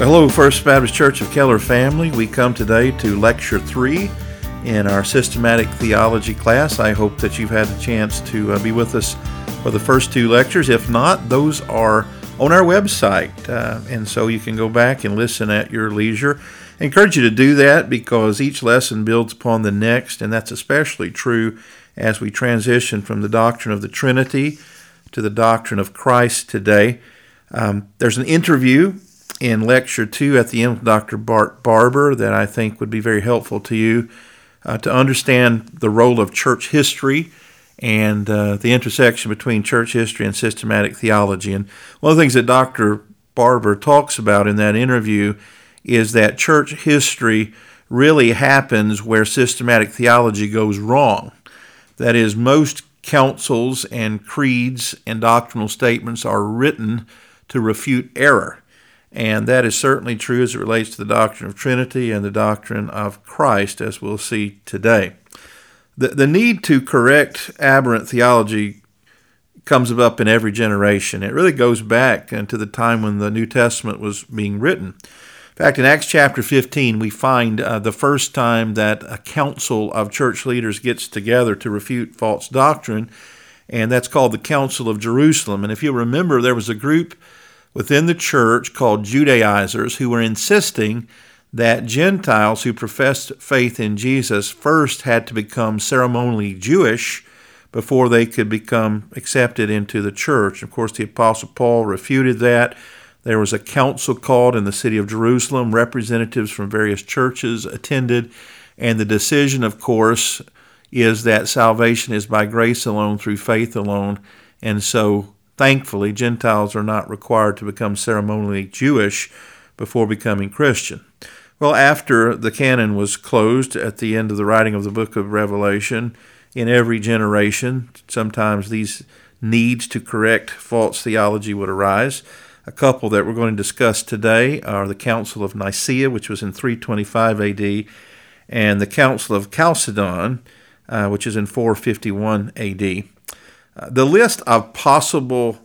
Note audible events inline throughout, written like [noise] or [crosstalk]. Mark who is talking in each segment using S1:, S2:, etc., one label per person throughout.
S1: Hello, First Baptist Church of Keller family. We come today to Lecture 3 in our Systematic Theology class. I hope that you've had the chance to uh, be with us for the first two lectures. If not, those are on our website, uh, and so you can go back and listen at your leisure. I encourage you to do that because each lesson builds upon the next, and that's especially true as we transition from the doctrine of the Trinity to the doctrine of Christ today. Um, there's an interview in lecture two at the end with Dr. Bart Barber that I think would be very helpful to you uh, to understand the role of church history and uh, the intersection between church history and systematic theology. And one of the things that Dr. Barber talks about in that interview is that church history really happens where systematic theology goes wrong. That is, most councils and creeds and doctrinal statements are written to refute error. And that is certainly true as it relates to the doctrine of Trinity and the doctrine of Christ, as we'll see today. The, the need to correct aberrant theology comes up in every generation. It really goes back into the time when the New Testament was being written. In fact, in Acts chapter 15, we find uh, the first time that a council of church leaders gets together to refute false doctrine, and that's called the Council of Jerusalem. And if you remember, there was a group within the church called Judaizers who were insisting that Gentiles who professed faith in Jesus first had to become ceremonially Jewish before they could become accepted into the church. Of course, the Apostle Paul refuted that. There was a council called in the city of Jerusalem. Representatives from various churches attended. And the decision, of course, is that salvation is by grace alone, through faith alone. And so Thankfully, Gentiles are not required to become ceremonially Jewish before becoming Christian. Well, after the canon was closed at the end of the writing of the book of Revelation, in every generation, sometimes these needs to correct false theology would arise. A couple that we're going to discuss today are the Council of Nicaea, which was in 325 AD, and the Council of Chalcedon, uh, which is in 451 AD. Uh, the list of possible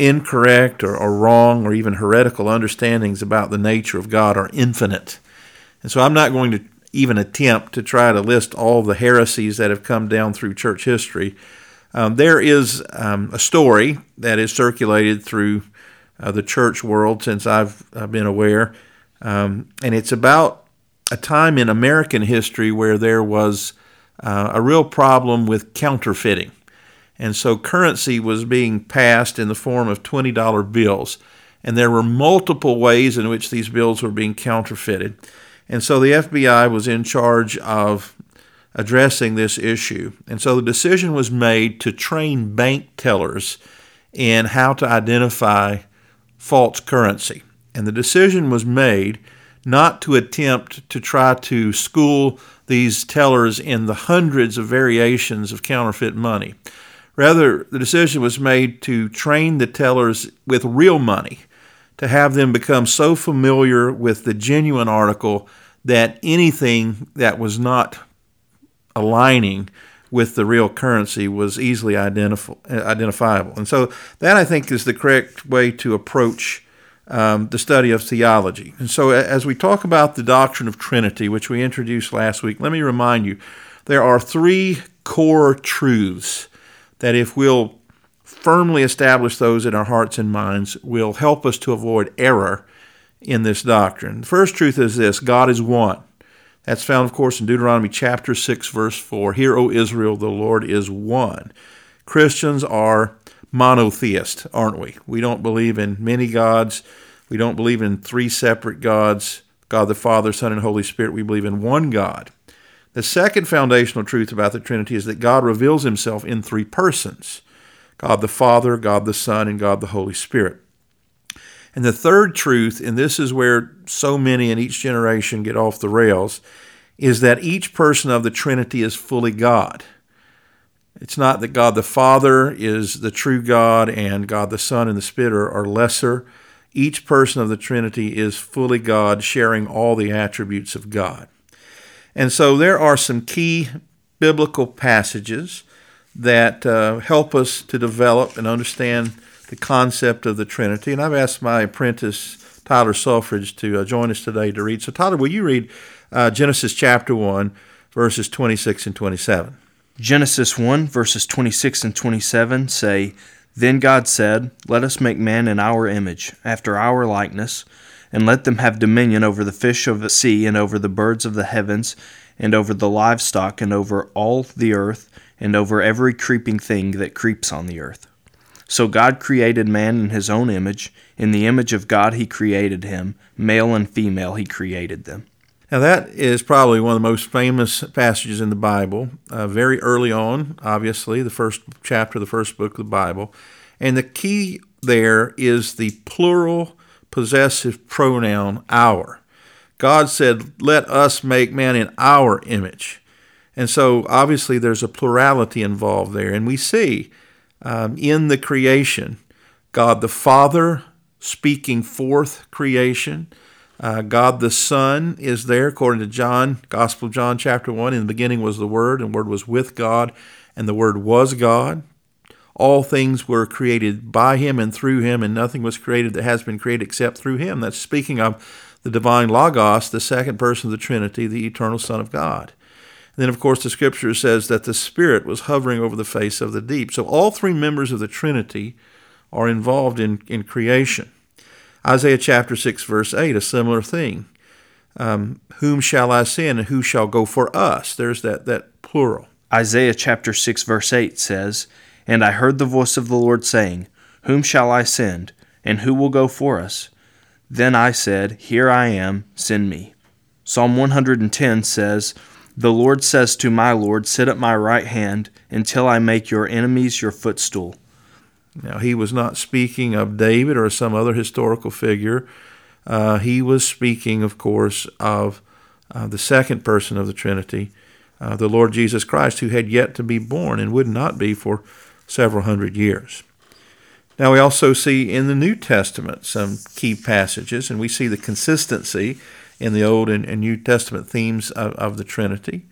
S1: incorrect or, or, wrong or even heretical understandings about the nature of God are infinite. And so I'm not going to even attempt to try to list all the heresies that have come down through church history. Um, there is um, a story that is circulated through uh, the church world since I've, I've been aware, um, and it's about a time in American history where there was uh, a real problem with counterfeiting. And so currency was being passed in the form of $20 bills. And there were multiple ways in which these bills were being counterfeited. And so the FBI was in charge of addressing this issue. And so the decision was made to train bank tellers in how to identify false currency. And the decision was made not to attempt to try to school these tellers in the hundreds of variations of counterfeit money. Rather, the decision was made to train the tellers with real money, to have them become so familiar with the genuine article that anything that was not aligning with the real currency was easily identifiable. And so that, I think, is the correct way to approach um, the study of theology. And so, as we talk about the doctrine of Trinity, which we introduced last week, let me remind you there are three core truths that if we'll firmly establish those in our hearts and minds, will help us to avoid error in this doctrine. The first truth is this God is one. That's found, of course, in Deuteronomy chapter 6, verse 4. Hear, O Israel, the Lord is one. Christians are monotheist, aren't we? We don't believe in many gods. We don't believe in three separate gods God the Father, Son, and Holy Spirit. We believe in one God. The second foundational truth about the Trinity is that God reveals himself in three persons God the Father, God the Son, and God the Holy Spirit. And the third truth, and this is where so many in each generation get off the rails, is that each person of the Trinity is fully God. It's not that God the Father is the true God and God the Son and the Spirit are, are lesser. Each person of the Trinity is fully God, sharing all the attributes of God. And so there are some key biblical passages that uh, help us to develop and understand the concept of the Trinity. And I've asked my apprentice, Tyler Selfridge to uh, join us today to read. So, Tyler, will you read uh, Genesis chapter 1, verses 26 and 27?
S2: Genesis 1, verses 26 and 27 say, Then God said, Let us make man in our image, after our likeness, and let them have dominion over the fish of the sea, and over the birds of the heavens, and over the livestock, and over all the earth, and over every creeping thing that creeps on the earth. So God created man in his own image. In the image of God he created him. Male and female he created them.
S1: Now, that is probably one of the most famous passages in the Bible, uh, very early on, obviously, the first chapter, the first book of the Bible. And the key there is the plural possessive pronoun our. God said, Let us make man in our image. And so, obviously, there's a plurality involved there. And we see um, in the creation. God the Father speaking forth creation. Uh, God the Son is there, according to John, Gospel of John, chapter 1. In the beginning was the Word, and the Word was with God, and the Word was God. All things were created by Him and through Him, and nothing was created that has been created except through Him. That's speaking of the divine Logos, the second person of the Trinity, the eternal Son of God. And then, of course, the scripture says that the Spirit was hovering over the face of the deep. So all three members of the Trinity are involved in, in creation. Isaiah chapter 6, verse 8, a similar thing. Um, whom shall I send and who shall go for us? There's that, that plural.
S2: Isaiah chapter 6, verse 8 says, And I heard the voice of the Lord saying, Whom shall I send, and who will go for us? Then I said, Here I am, send me. Psalm 110 says, the Lord says to my Lord, Sit at my right hand until I make your enemies your footstool.
S1: Now, he was not speaking of David or some other historical figure. Uh, he was speaking, of course, of uh, the second person of the Trinity, uh, the Lord Jesus Christ, who had yet to be born and would not be for several hundred years. Now, we also see in the New Testament some key passages, and we see the consistency in the Old and, New Testament themes of, of the Trinity.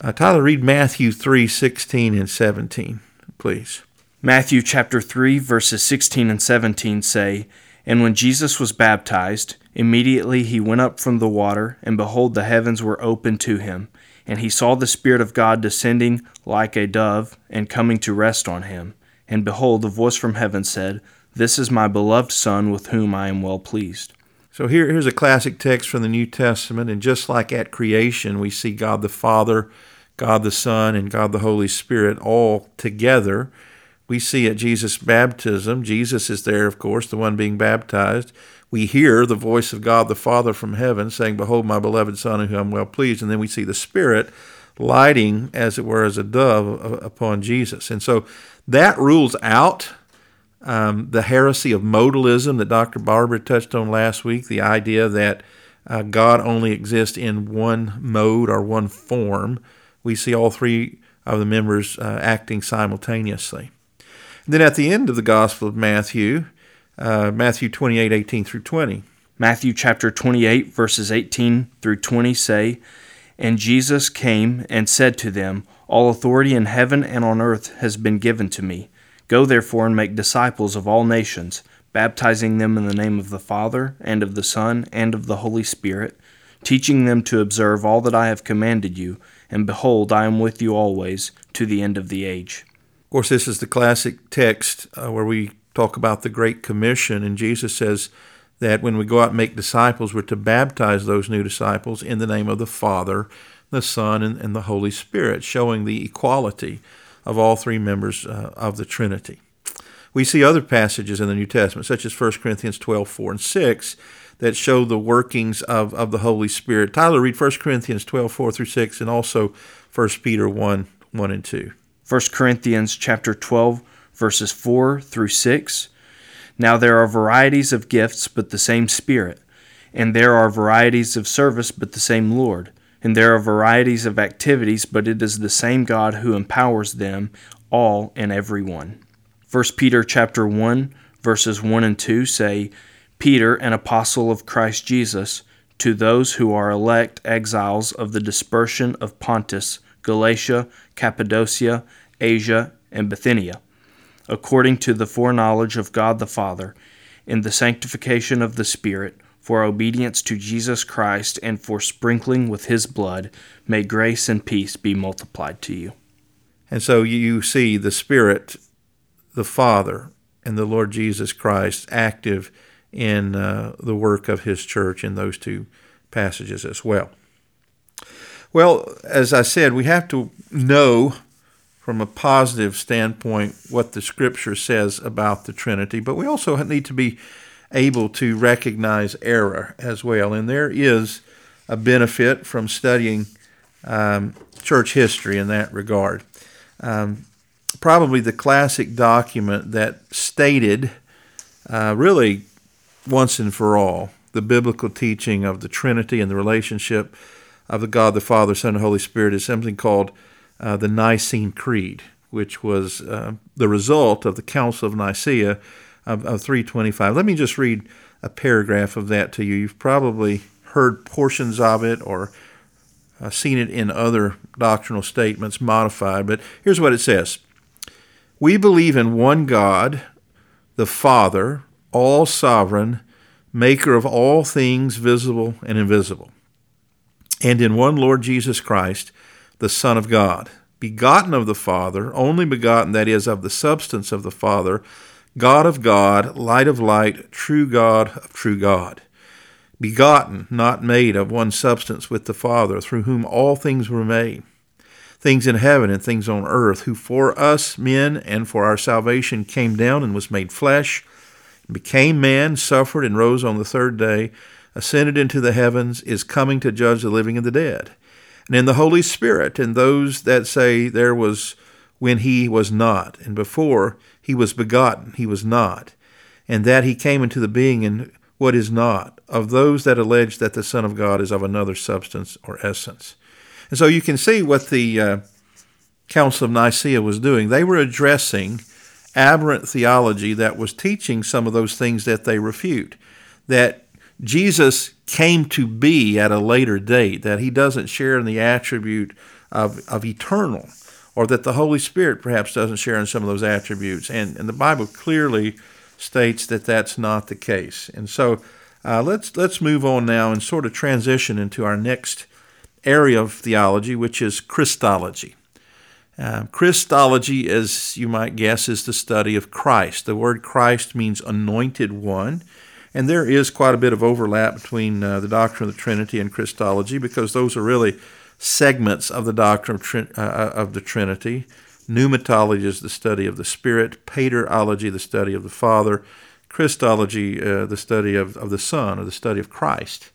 S1: Uh, Tyler, read Matthew 3 16 and 17, please.
S2: Matthew chapter 3, verses 16 and 17 say, And when Jesus was baptized, immediately he went up from the water, and behold, the heavens were opened to him. And he saw the Spirit of God descending like a dove, and coming to rest on him. And behold, the voice from heaven said, This is my beloved Son, with whom I am well pleased.
S1: So here, here's a classic text from the New Testament, and just like at creation, we see God the Father, God the Son, and God the Holy Spirit all together. We see at Jesus' baptism, Jesus is there, of course, the one being baptized. We hear the voice of God the Father from heaven saying, Behold, my beloved Son, in whom I'm well pleased. And then we see the Spirit lighting, as it were, as a dove upon Jesus. And so that rules out um, the heresy of modalism that Dr. Barber touched on last week, the idea that uh, God only exists in one mode or one form. We see all three of the members uh, acting simultaneously. And then at the end of the Gospel of Matthew, uh, Matthew 28 18 through 20.
S2: Matthew chapter 28, verses 18 through 20 say, And Jesus came and said to them, All authority in heaven and on earth has been given to me. Go therefore and make disciples of all nations, baptizing them in the name of the Father, and of the Son, and of the Holy Spirit, teaching them to observe all that I have commanded you, and behold, I am with you always to the end of the age.
S1: Of course, this is the classic text uh, where we talk about the Great Commission, and Jesus says that when we go out and make disciples, we're to baptize those new disciples in the name of the Father, the Son, and, and the Holy Spirit, showing the equality of all three members uh, of the Trinity. We see other passages in the New Testament, such as 1 Corinthians 12, 4 and 6, that show the workings of, of the Holy Spirit. Tyler, read 1 Corinthians 12, 4 through 6, and also 1 Peter 1, 1 and 2.
S2: 1 Corinthians chapter 12, verses 4 through 6. Now there are varieties of gifts, but the same Spirit. And there are varieties of service, but the same Lord and there are varieties of activities, but it is the same God who empowers them all and every one. 1 Peter chapter 1 verses 1 and 2 say, Peter, an apostle of Christ Jesus, to those who are elect exiles of the dispersion of Pontus, Galatia, Cappadocia, Asia, and Bithynia, according to the foreknowledge of God the Father, in the sanctification of the Spirit, for obedience to Jesus Christ and for sprinkling with his blood, may grace and peace be multiplied to you.
S1: And so you see the Spirit, the Father, and the Lord Jesus Christ active in uh, the work of his church in those two passages as well. Well, as I said, we have to know from a positive standpoint what the Scripture says about the Trinity, but we also need to be able to recognize error as well. And there is a benefit from studying um, church history in that regard. Um, probably the classic document that stated uh, really once and for all the biblical teaching of the Trinity and the relationship of the God, the Father, Son, and Holy Spirit is something called uh, the Nicene Creed, which was uh, the result of the Council of Nicaea of, of 325. Let me just read a paragraph of that to you. You've probably heard portions of it or uh, seen it in other doctrinal statements modified, but here's what it says We believe in one God, the Father, all sovereign, maker of all things visible and invisible, and in one Lord Jesus Christ, the Son of God, begotten of the Father, only begotten, that is, of the substance of the Father God of God, light of light, true God of true God, begotten, not made, of one substance with the Father, through whom all things were made, things in heaven and things on earth, who for us men and for our salvation came down and was made flesh, became man, suffered and rose on the third day, ascended into the heavens, is coming to judge the living and the dead. And in the Holy Spirit, and those that say there was when he was not, and before he was begotten, he was not, and that he came into the being in what is not, of those that allege that the Son of God is of another substance or essence. And so you can see what the uh, Council of Nicaea was doing. They were addressing aberrant theology that was teaching some of those things that they refute. That Jesus came to be at a later date, that he doesn't share in the attribute of, of eternal or that the Holy Spirit perhaps doesn't share in some of those attributes. And, and the Bible clearly states that that's not the case. And so uh, let's, let's move on now and sort of transition into our next area of theology, which is Christology. Uh, Christology, as you might guess, is the study of Christ. The word Christ means anointed one. And there is quite a bit of overlap between uh, the doctrine of the Trinity and Christology because those are really segments of the doctrine of, uh, uh, of the Trinity. Pneumatology is the study of the Spirit, Paterology, the study of the Father, Christology, uh, the study of, of the Son, or the study of Christ.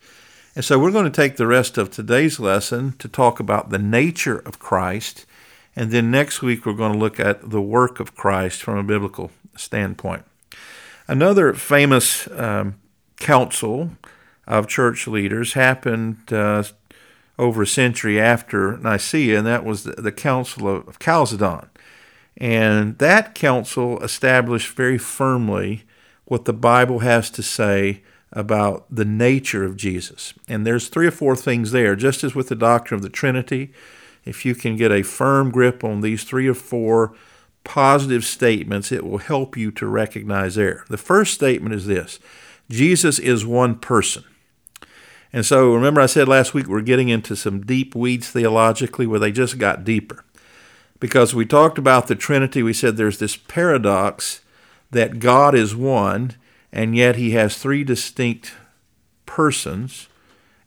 S1: And so we're going to take the rest of today's lesson to talk about the nature of Christ. And then next week, we're going to look at the work of Christ from a biblical standpoint. Another famous um, council of church leaders happened uh, over a century after Nicaea, and that was the, the Council of Chalcedon. And that council established very firmly what the Bible has to say about the nature of Jesus. And there's three or four things there, just as with the doctrine of the Trinity. If you can get a firm grip on these three or four positive statements, it will help you to recognize error. The first statement is this Jesus is one person. And so remember, I said last week we're getting into some deep weeds theologically where they just got deeper. Because we talked about the Trinity, we said there's this paradox that God is one, and yet he has three distinct persons,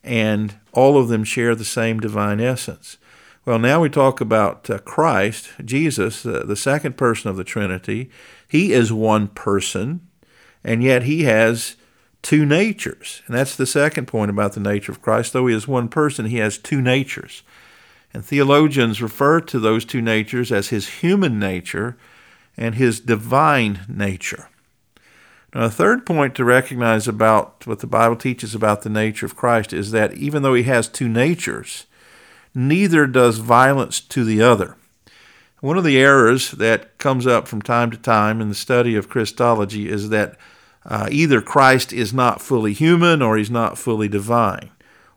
S1: and all of them share the same divine essence. Well, now we talk about uh, Christ, Jesus, uh, the second person of the Trinity. He is one person, and yet he has two natures. And that's the second point about the nature of Christ. Though he is one person, he has two natures. And theologians refer to those two natures as his human nature and his divine nature. Now, a third point to recognize about what the Bible teaches about the nature of Christ is that even though he has two natures, neither does violence to the other. One of the errors that comes up from time to time in the study of Christology is that uh, either Christ is not fully human or he's not fully divine,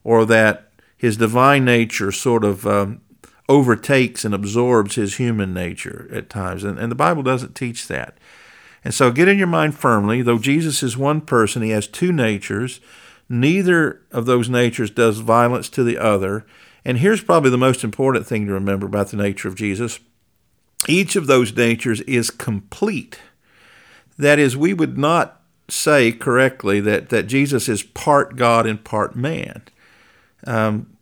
S1: or that his divine nature sort of um, overtakes and absorbs his human nature at times. And, and the Bible doesn't teach that. And so get in your mind firmly, though Jesus is one person, he has two natures. Neither of those natures does violence to the other. And here's probably the most important thing to remember about the nature of Jesus each of those natures is complete. That is, we would not say correctly that, that Jesus is part God and part man. Um,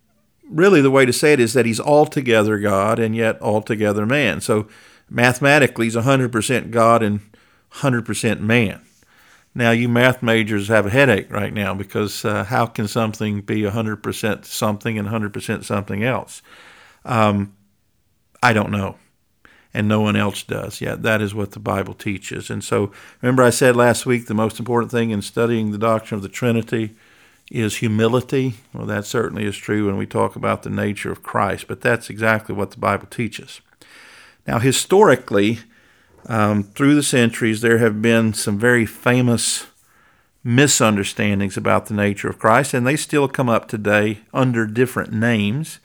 S1: really, the way to say it is that he's altogether God and yet altogether man. So mathematically, he's 100% God and 100% man. Now, you math majors have a headache right now because uh, how can something be 100% something and 100% something else? Um, I don't know. And no one else does. Yeah, that is what the Bible teaches. And so, remember, I said last week the most important thing in studying the doctrine of the Trinity is humility. Well, that certainly is true when we talk about the nature of Christ, but that's exactly what the Bible teaches. Now, historically, um, through the centuries, there have been some very famous misunderstandings about the nature of Christ, and they still come up today under different names.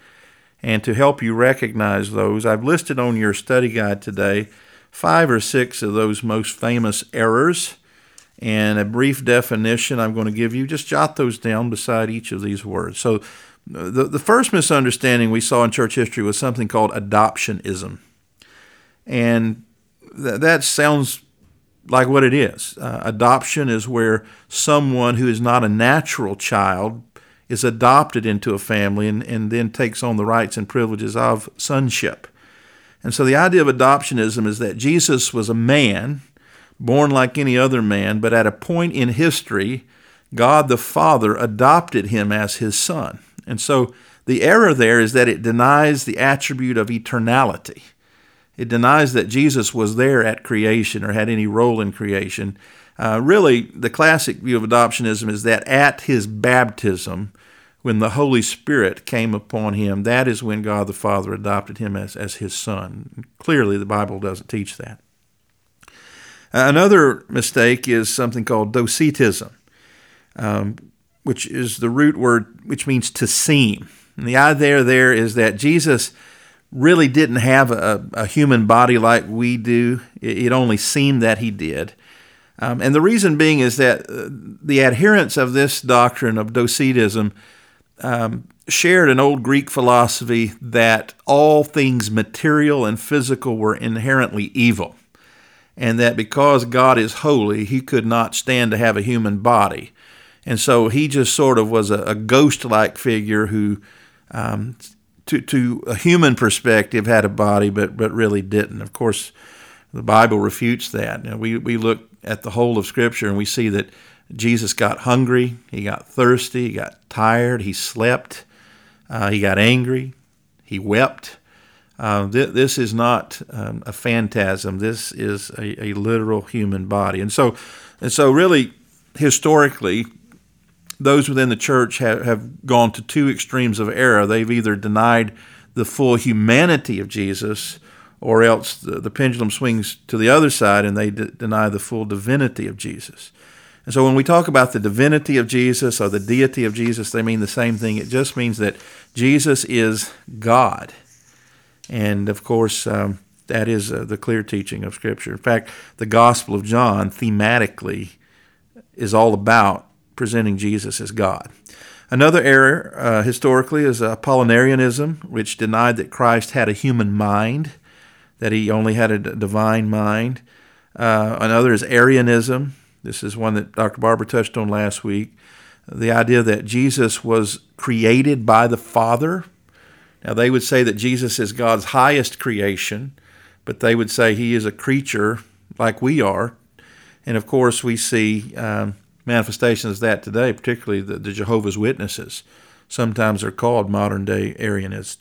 S1: And to help you recognize those, I've listed on your study guide today five or six of those most famous errors and a brief definition I'm going to give you. Just jot those down beside each of these words. So, the, the first misunderstanding we saw in church history was something called adoptionism. And th- that sounds like what it is. Uh, adoption is where someone who is not a natural child is adopted into a family and, and then takes on the rights and privileges of sonship. And so the idea of adoptionism is that Jesus was a man, born like any other man, but at a point in history, God the Father adopted him as his son. And so the error there is that it denies the attribute of eternality. It denies that Jesus was there at creation or had any role in creation. Uh, really, the classic view of adoptionism is that at his baptism, when the Holy Spirit came upon him, that is when God the Father adopted him as, as his son. Clearly, the Bible doesn't teach that. Another mistake is something called docetism, um, which is the root word which means to seem. And the idea there is that Jesus really didn't have a, a human body like we do. It, it only seemed that he did. Um, and the reason being is that uh, the adherents of this doctrine of Docetism um, shared an old Greek philosophy that all things material and physical were inherently evil, and that because God is holy, he could not stand to have a human body. And so he just sort of was a, a ghost like figure who um, to, to a human perspective had a body, but, but really didn't. Of course, the Bible refutes that. We, we look at the whole of Scripture and we see that Jesus got hungry, he got thirsty, he got tired, he slept, uh, he got angry, he wept. Uh, th- this is not um, a phantasm. This is a, a literal human body, and so, and so, really, historically, those within the church have, have gone to two extremes of error. They've either denied the full humanity of Jesus, or else the, the pendulum swings to the other side and they deny the full divinity of Jesus. And so when we talk about the divinity of Jesus or the deity of Jesus, they mean the same thing. It just means that Jesus is God. And of course, um, that is uh, the clear teaching of Scripture. In fact, the Gospel of John thematically is all about presenting Jesus as God. Another error uh, historically is Apollinarianism, which denied that Christ had a human mind, that he only had a divine mind. Uh, another is Arianism. This is one that Dr. Barber touched on last week. The idea that Jesus was created by the Father. Now, they would say that Jesus is God's highest creation, but they would say he is a creature like we are. And of course, we see um, manifestations of that today, particularly the, the Jehovah's Witnesses. Sometimes they're called modern day Arianists.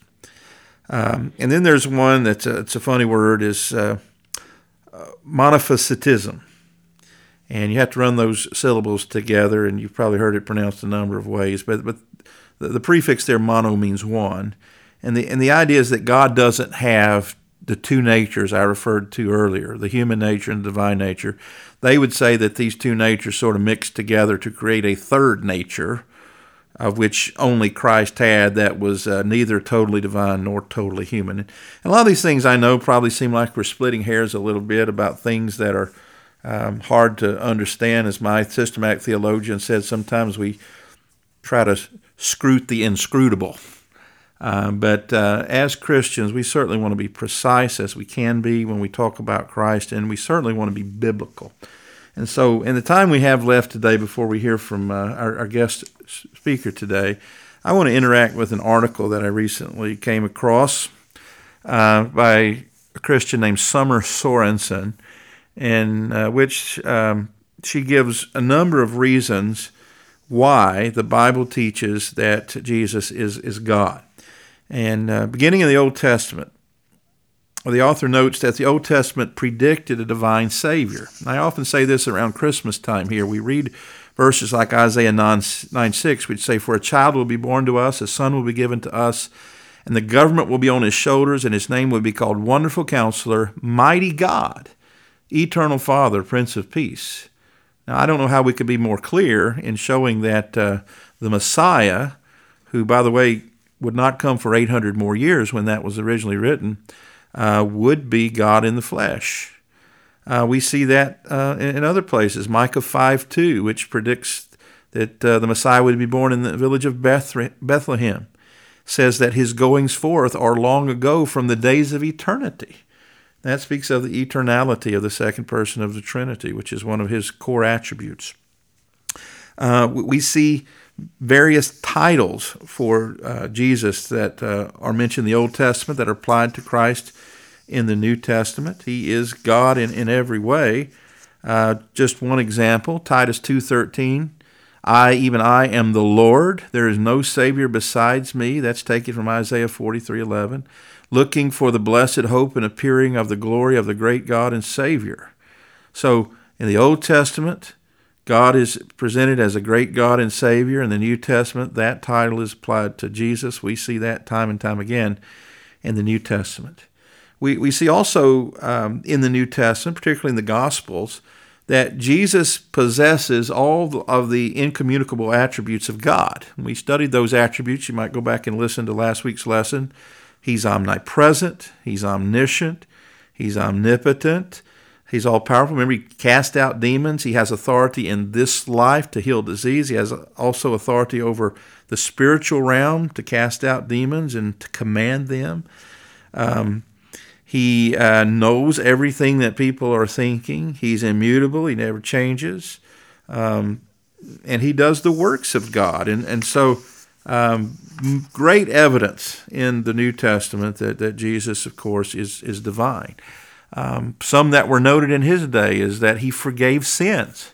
S1: Um, and then there's one that's a, it's a funny word is uh, uh, monophysitism. And you have to run those syllables together, and you've probably heard it pronounced a number of ways. But, but the, the prefix there, mono, means one. And the, and the idea is that God doesn't have the two natures I referred to earlier, the human nature and the divine nature. They would say that these two natures sort of mixed together to create a third nature, of which only Christ had, that was uh, neither totally divine nor totally human. And a lot of these things I know probably seem like we're splitting hairs a little bit about things that are um, hard to understand. As my systematic theologian said, sometimes we try to scrut the inscrutable. Uh, but uh, as Christians, we certainly want to be precise as we can be when we talk about Christ, and we certainly want to be biblical. And so, in the time we have left today before we hear from uh, our, our, guest speaker today, I want to interact with an article that I recently came across uh, by a Christian named Summer Sorensen, in uh, which um, she gives a number of reasons why the Bible teaches that Jesus is, is God. And uh, beginning in the Old Testament, the author notes that the Old Testament predicted a divine Savior. I often say this around Christmas time here. We read verses like Isaiah 9, 9 6, which say, For a child will be born to us, a son will be given to us, and the government will be on his shoulders, and his name will be called Wonderful Counselor, Mighty God, Eternal Father, Prince of Peace. Now, I don't know how we could be more clear in showing that uh, the Messiah, who, by the way, would not come for 800 more years when that was originally written, uh, would be God in the flesh. Uh, we see that uh, in, other places. Micah 5 2, which predicts that uh, the Messiah would be born in the village of Bethlehem, says that his goings forth are long ago from the days of eternity. That speaks of the eternality of the second person of the Trinity, which is one of his core attributes. Uh, we see various titles for uh, Jesus that uh, are mentioned in the Old Testament that are applied to Christ in the New Testament. He is God in, in every way. Uh, just one example, Titus 2.13, I, even I, am the Lord. There is no Savior besides me. That's taken from Isaiah 43.11 looking for the blessed hope and appearing of the glory of the great God and Savior. So, in the Old Testament, God is presented as a great God and Savior. In the New Testament, that title is applied to Jesus. We see that time and time again in the New Testament. We, we see also um, in the New Testament, particularly in the Gospels, that Jesus possesses all of the incommunicable attributes of God. we studied those attributes. You might go back and listen to last week's lesson. He's omnipresent, He's omniscient, He's omnipotent, He's all powerful. Remember, He cast out demons. He has authority in this life to heal disease. He has also authority over the spiritual realm to cast out demons and to command them. Um, he uh, knows everything that people are thinking. He's immutable. He never changes. Um, and he does the works of God. And, and so um, great evidence in the New Testament that, that Jesus, of course, is, is divine. Um, some that were noted in his day is that he forgave sins.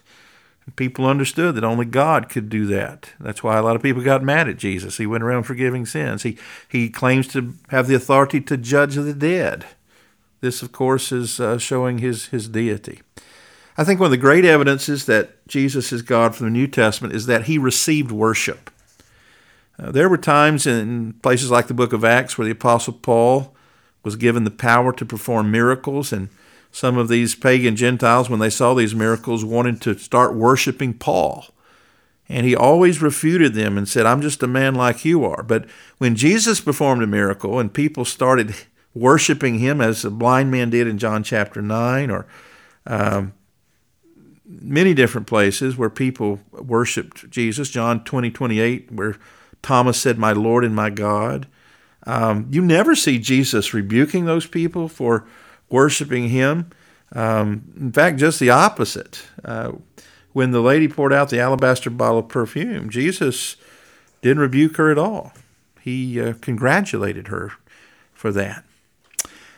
S1: People understood that only God could do that. That's why a lot of people got mad at Jesus. He went around forgiving sins. He, he claims to have the authority to judge the dead. This, of course, is uh, showing his, his deity. I think one of the great evidences that Jesus is God from the New Testament is that he received worship. Uh, there were times in places like the book of Acts where the Apostle Paul was given the power to perform miracles, and some of these pagan Gentiles, when they saw these miracles, wanted to start worshiping Paul. And he always refuted them and said, I'm just a man like you are. But when Jesus performed a miracle and people started worshiping him as the blind man did in John chapter 9, or um, many different places where people worshiped Jesus, John 20, 28, where Thomas said, My Lord and my God. Um, you never see Jesus rebuking those people for worshiping him. Um, in fact, just the opposite. Uh, when the lady poured out the alabaster bottle of perfume, Jesus didn't rebuke her at all. He uh, congratulated her for that.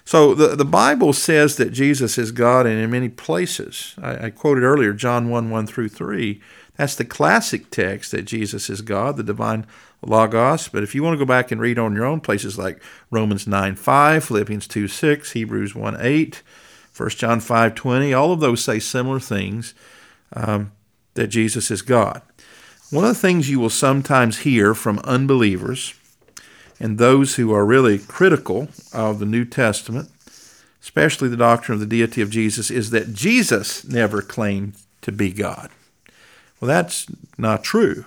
S1: So the, the Bible says that Jesus is God, and in many places, I, I quoted earlier John 1 1 through 3. That's the classic text that Jesus is God, the divine Logos. But if you want to go back and read on your own, places like Romans 9 5, Philippians 2 6, Hebrews 1 8, 1 John 5 20, all of those say similar things um, that Jesus is God. One of the things you will sometimes hear from unbelievers and those who are really critical of the New Testament, especially the doctrine of the deity of Jesus, is that Jesus never claimed to be God. Well, that's not true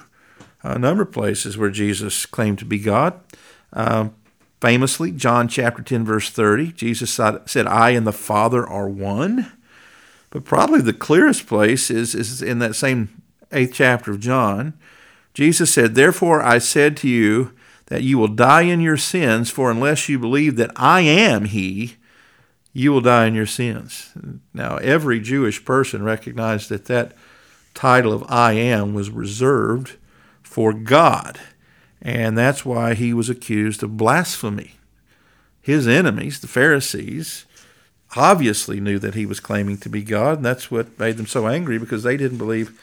S1: a number of places where Jesus claimed to be God. Uh, famously, John chapter 10, verse 30, Jesus said, I and the Father are one. But probably the clearest place is, is in that same eighth chapter of John. Jesus said, Therefore I said to you that you will die in your sins, for unless you believe that I am He, you will die in your sins. Now, every Jewish person recognized that that title of I am was reserved for God. And that's why he was accused of blasphemy. His enemies, the Pharisees, obviously knew that he was claiming to be God, and that's what made them so angry because they didn't believe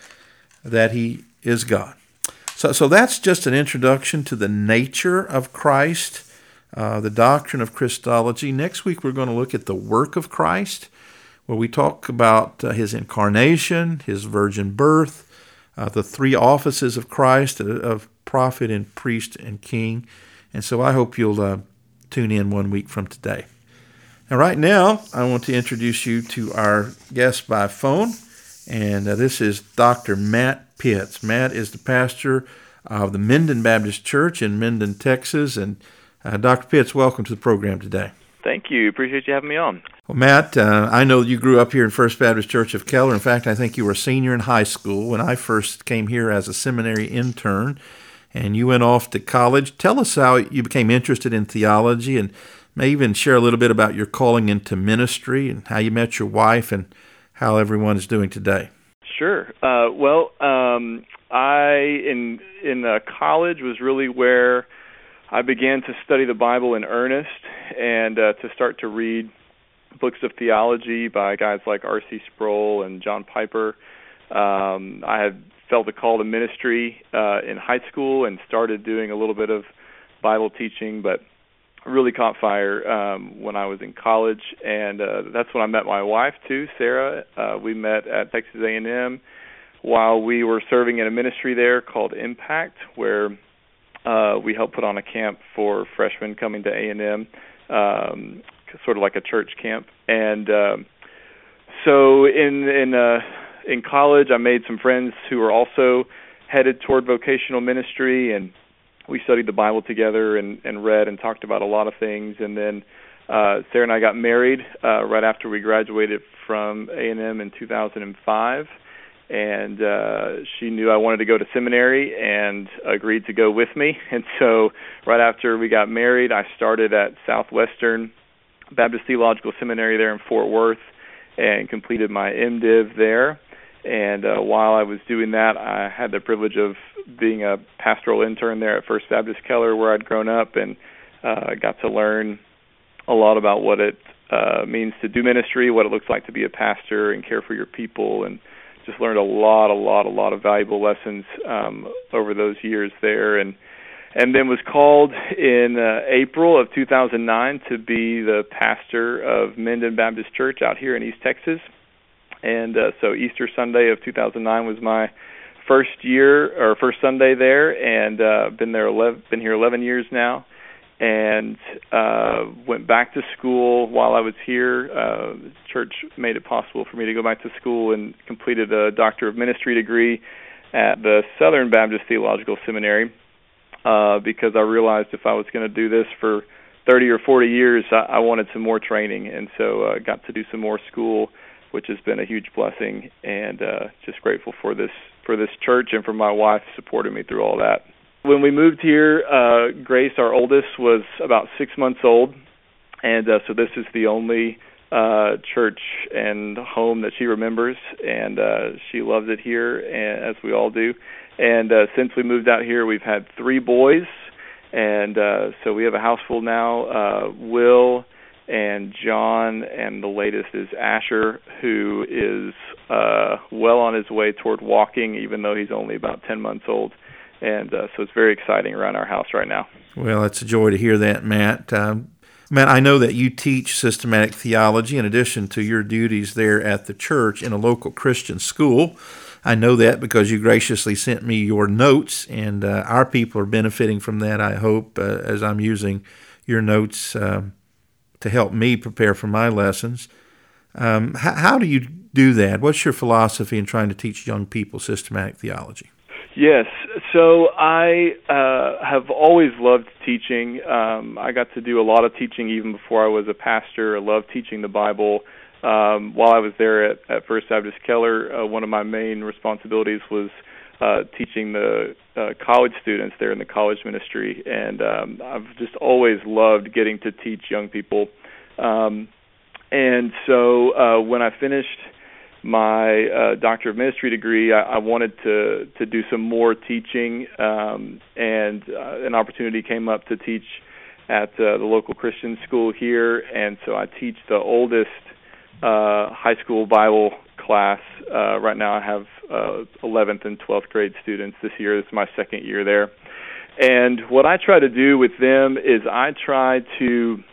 S1: that he is God. So, so that's just an introduction to the nature of Christ, uh, the doctrine of Christology. Next week, we're going to look at the work of Christ where we talk about uh, his incarnation, his virgin birth, uh, the three offices of Christ uh, of prophet and priest and king. And so I hope you'll uh, tune in one week from today. Now, right now, I want to introduce you to our guest by phone, and uh, this is Dr. Matt Pitts. Matt is the pastor of the Minden Baptist Church in Minden, Texas. And uh, Dr. Pitts, welcome to the program today.
S3: Thank you. Appreciate you having me on.
S1: Well, Matt, uh, I know you grew up here in First Baptist Church of Keller. In fact, I think you were a senior in high school when I first came here as a seminary intern, and you went off to college. Tell us how you became interested in theology, and may even share a little bit about your calling into ministry and how you met your wife and how everyone is doing today.
S3: Sure. Uh, well, um, I in in uh, college was really where I began to study the Bible in earnest and uh, to start to read books of theology by guys like R.C. Sproul and John Piper. Um, I had felt a call to ministry uh, in high school and started doing a little bit of Bible teaching, but really caught fire um, when I was in college, and uh, that's when I met my wife too, Sarah. Uh, we met at Texas A&M while we were serving in a ministry there called Impact, where uh, we helped put on a camp for freshmen coming to A&M, um, sort of like a church camp. And um, so in in uh, in college, I made some friends who were also headed toward vocational ministry, and we studied the Bible together and, and read and talked about a lot of things. And then uh, Sarah and I got married uh, right after we graduated from A&M in 2005 and uh she knew I wanted to go to seminary and agreed to go with me. [laughs] And so right after we got married, I started at Southwestern Baptist Theological Seminary there in Fort Worth and completed my MDiv there. And uh, while I was doing that, I had the privilege of being a pastoral intern there at First Baptist Keller, where I'd grown up, and uh, got to learn a lot about what it uh, means to do ministry, what it looks like to be a pastor, and care for your people, and just learned a lot, a lot, a lot of valuable lessons um, over those years there, and and then was called in uh, April of 2009 to be the pastor of Minden Baptist Church out here in East Texas. And uh, so Easter Sunday of 2009 was my first year or first Sunday there, and uh, been there 11, been here 11 years now and uh, went back to school while I was here. Uh, the church made it possible for me to go back to school and completed a Doctor of Ministry degree at the Southern Baptist Theological Seminary uh, because I realized if I was going to do this for 30 or 40 years, I, I wanted some more training, and so uh, got to do some more school, which has been a huge blessing, and uh, just grateful for this for this church and for my wife supporting me through all that. When we moved here, uh, Grace, our oldest, was about six months old, and uh, so this is the only uh, church and home that she remembers, and uh, she loves it here, and, as we all do. And uh, since we moved out here, we've had three boys, and uh, so we have a house full now. Uh, Will and John, and the latest is Asher, who is uh, well on his way toward walking, even though he's only about 10 months old and uh, so it's very exciting around our house right now.
S1: Well, it's a joy to hear that, Matt. Um, Matt, I know that you teach systematic theology in addition to your duties there at the church in a local Christian school. I know that because you graciously sent me your notes, and uh, our people are benefiting from that, I hope, uh, as I'm using your notes um, to help me prepare for my lessons. Um, how, how do you do that? What's your philosophy in trying to teach young people systematic theology?
S3: Yes. So I uh, have always loved teaching. Um, I got to do a lot of teaching even before I was a pastor. I loved teaching the Bible. Um, while I was there at, at First Baptist Keller, uh, one of my main responsibilities was uh, teaching the uh, college students there in the college ministry, and um, I've just always loved getting to teach young people. Um, and so uh, when I finished my uh, doctor of ministry degree, I, I wanted to to do some more teaching, um, and uh, an opportunity came up to teach at uh, the local Christian school here, and so I teach the oldest uh, high school Bible class. Uh, right now, I have uh, 11th and 12th grade students this year. This is my second year there, and what I try to do with them is I try to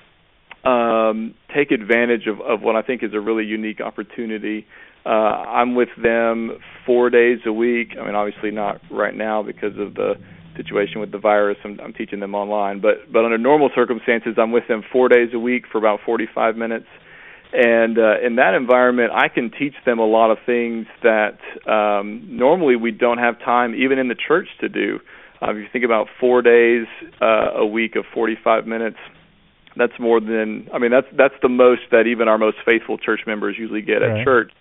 S3: um, take advantage of, of what I think is a really unique opportunity. Uh, I'm with them four days a week. I mean, obviously not right now because of the situation with the virus. I'm, I'm teaching them online, but but under normal circumstances, I'm with them four days a week for about 45 minutes. And uh, in that environment, I can teach them a lot of things that um, normally we don't have time, even in the church, to do. Uh, if you think about four days uh, a week of 45 minutes, that's more than I mean that's that's the most that even our most faithful church members usually get
S4: right.
S3: at church.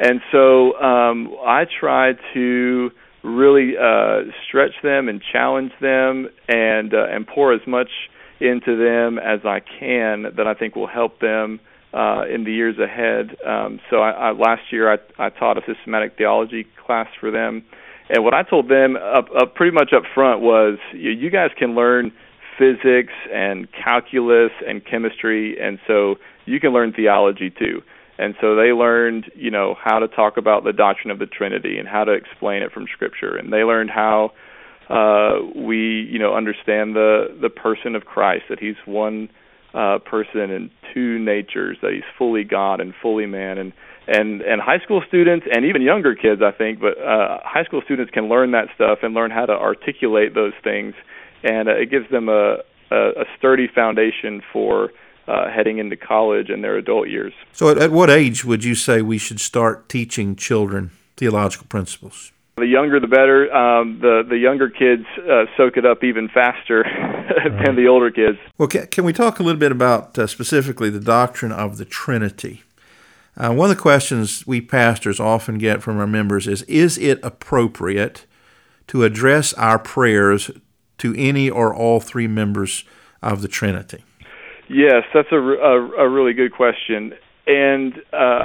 S3: And so um I try to really uh stretch them and challenge them and uh, and pour as much into them as I can that I think will help them uh, in the years ahead. Um, so I, I, last year I, I taught a systematic theology class for them, and what I told them up, up pretty much up front was, you, you guys can learn physics and calculus and chemistry, and so you can learn theology too. And so they learned, you know, how to talk about the doctrine of the Trinity and how to explain it from Scripture, and they learned how uh, we, you know, understand the the person of Christ that He's one uh, person and two natures, that He's fully God and fully man, and and and high school students and even younger kids, I think, but uh, high school students can learn that stuff and learn how to articulate those things. And uh, it gives them a, a, a sturdy foundation for uh, heading into college and their adult years.
S1: So, at, at what age would you say we should start teaching children theological principles?
S3: The younger, the better. Um, the the younger kids uh, soak it up even faster right. [laughs] than the older kids.
S1: Well, can, can, we talk a little bit about uh, specifically the doctrine of the Trinity? Uh, one of the questions we pastors often get from our members is: Is it appropriate to address our prayers to any or all three members of the Trinity?
S3: Yes, that's a, a, a really good question, and uh,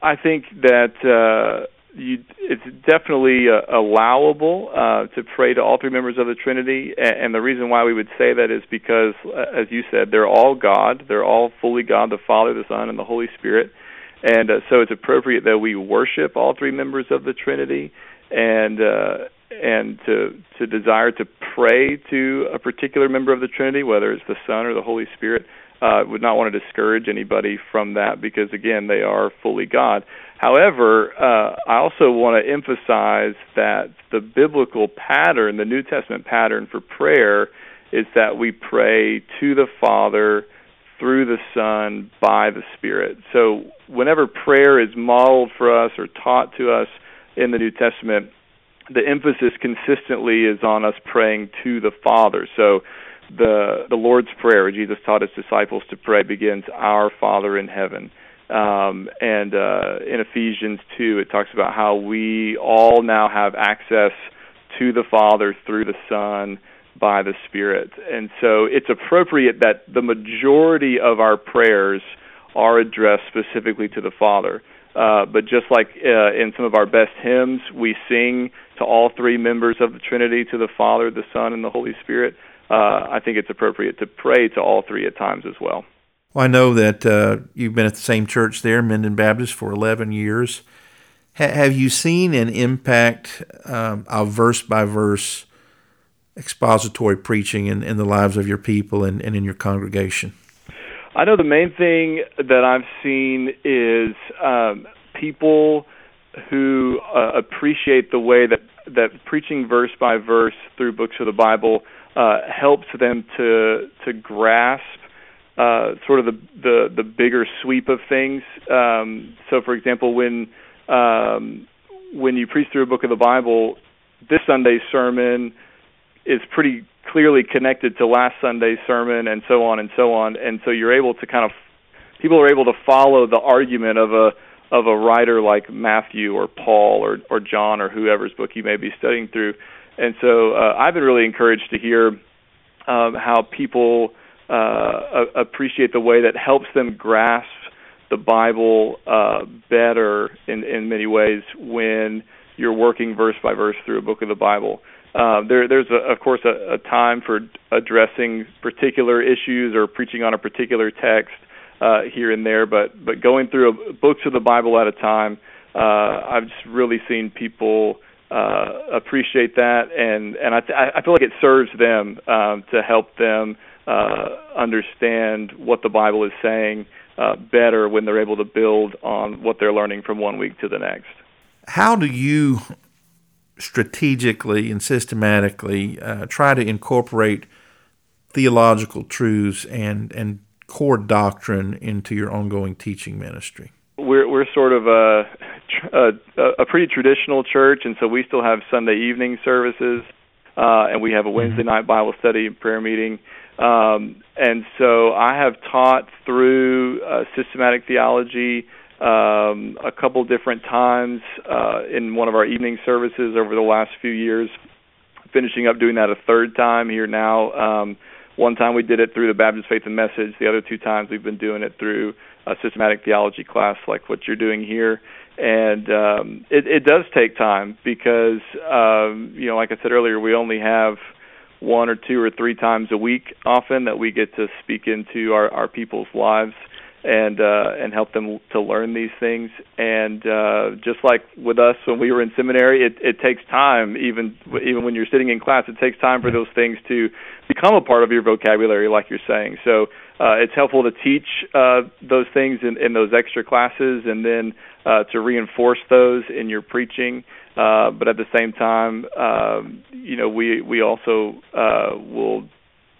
S3: I think that uh, you, it's definitely uh, allowable uh, to pray to all three members of the Trinity, and, and the reason why we would say that is because, uh, as you said, they're all God. They're all fully God, the Father, the Son, and the Holy Spirit, and uh, so it's appropriate that we worship all three members of the Trinity, and uh, and to to desire to pray to a particular member of the Trinity, whether it's the Son or the Holy Spirit, uh, would not want to discourage anybody from that because again they are fully God. However, uh, I also want to emphasize that the biblical pattern, the New Testament pattern for prayer, is that we pray to the Father through the Son by the Spirit. So whenever prayer is modeled for us or taught to us in the New Testament, the emphasis consistently is on us praying to the Father. So the the Lord's Prayer, Jesus taught his disciples to pray, begins Our Father in heaven. Um, and uh, in Ephesians 2, it talks about how we all now have access to the Father through the Son by the Spirit. And so it's appropriate that the majority of our prayers are addressed specifically to the Father. Uh, but just like uh, in some of our best hymns, we sing to all three members of the Trinity, to the Father, the Son, and the Holy Spirit. Uh, I think it's appropriate to pray to all three at times as well.
S1: Well, I know that uh, you've been at the same church there, Minden Baptist, for 11 years. Ha- have you seen an impact um, of verse by verse expository preaching in, in the lives of your people and, and in your congregation?
S3: I know the main thing that I've seen is um, people who uh, appreciate the way that that preaching verse by verse through books of the Bible uh, helps them to to grasp uh, sort of the, the the bigger sweep of things. Um, so, for example, when um, when you preach through a book of the Bible, this Sunday's sermon is pretty clearly connected to last Sunday's sermon, and so on and so on. And so you're able to kind of people are able to follow the argument of a of a writer like Matthew or Paul or or John or whoever's book you may be studying through. And so uh, I've been really encouraged to hear um, how people uh, appreciate the way that helps them grasp the Bible uh, better in in many ways when you're working verse by verse through a book of the Bible. Uh, there, there's a, of course a, a time for addressing particular issues or preaching on a particular text uh, here and there, but but going through a, books of the Bible at a time, uh, I've just really seen people uh, appreciate that, and and I, th- I feel like it serves them um, to help them uh, understand what the Bible is saying uh, better when they're able to build on what they're learning from one week to the next.
S1: How do you strategically and systematically uh, try to incorporate theological truths and and core doctrine into your ongoing teaching ministry?
S3: We're we're sort of a a, a pretty traditional church, and so we still have Sunday evening services, uh, and we have a Wednesday night Bible study and prayer meeting. Um, and so I have taught through uh, systematic theology um, a couple different times uh, in one of our evening services over the last few years. Finishing up doing that a third time here now. Um, one time we did it through the Baptist Faith and Message. The other two times we've been doing it through a systematic theology class like what you're doing here. And um, it, it does take time because, um, you know, like I said earlier, we only have one or two or three times a week often that we get to speak into our, our people's lives and uh, and help them to learn these things. And uh, just like with us when we were in seminary, it, it takes time. Even even when you're sitting in class, it takes time for those things to become a part of your vocabulary, like you're saying. So uh, it's helpful to teach uh, those things in, in those extra classes, and then uh, to reinforce those in your preaching. Uh, but at the same time, um, you know, we we also uh, will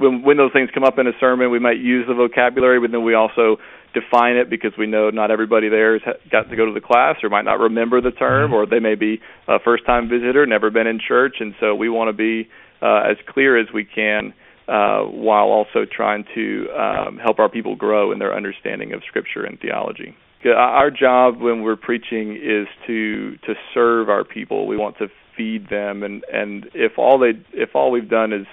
S3: when when those things come up in a sermon, we might use the vocabulary, but then we also define it because we know not everybody there has got to go to the class or might not remember the term, mm-hmm. or they may be a first-time visitor, never been in church, and so we want to be uh, as clear as we can. Uh, while also trying to um, help our people grow in their understanding of Scripture and theology. Our job when we're preaching is to to serve our people. We want to feed them, and and if all they if all we've done is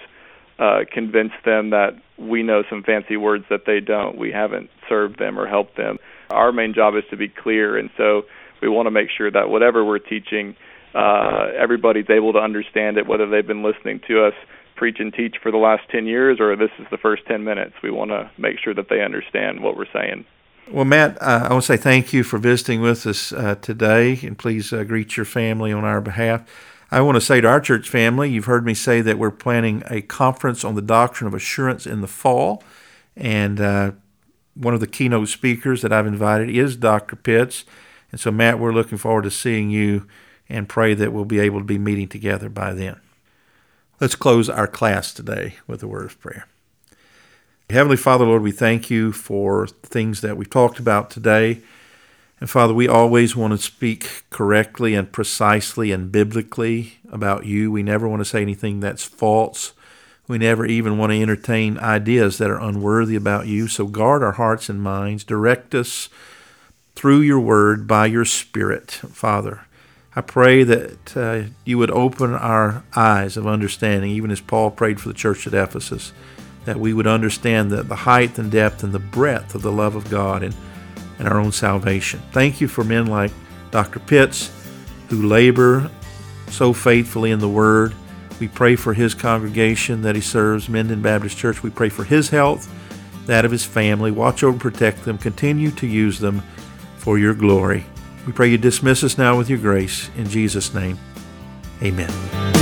S3: uh, convince them that we know some fancy words that they don't, we haven't served them or helped them. Our main job is to be clear, and so we want to make sure that whatever we're teaching, uh, everybody's able to understand it, whether they've been listening to us preach and teach for the last 10 years or this is the first 10 minutes. We want to make sure that they understand what we're saying.
S1: Well, Matt, uh, I want to say thank you for visiting with us uh, today, and please uh, greet your family on our behalf. I want to say to our church family, you've heard me say that we're planning a conference on the doctrine of assurance in the fall, and uh, one of the keynote speakers that I've invited is Dr. Pitts. And so, Matt, we're looking forward to seeing you and pray that we'll be able to be meeting together by then. Let's close our class today with a word of prayer. Heavenly Father, Lord, we thank you for things that we've talked about today. And Father, we always want to speak correctly and precisely and biblically about you. We never want to say anything that's false. We never even want to entertain ideas that are unworthy about you. So guard our hearts and minds. Direct us through your word by your Spirit, Father. I pray that uh, you would open our eyes of understanding, even as Paul prayed for the church at Ephesus that we would understand the, the height and depth and the breadth of the love of God and, and our own salvation. Thank you for men like Dr. Pitts who labor so faithfully in the Word. We pray for his congregation that he serves, Minden Baptist Church. We pray for his health, that of his family. Watch over and protect them. Continue to use them for your glory. We pray you dismiss us now with your grace. In Jesus' name, amen.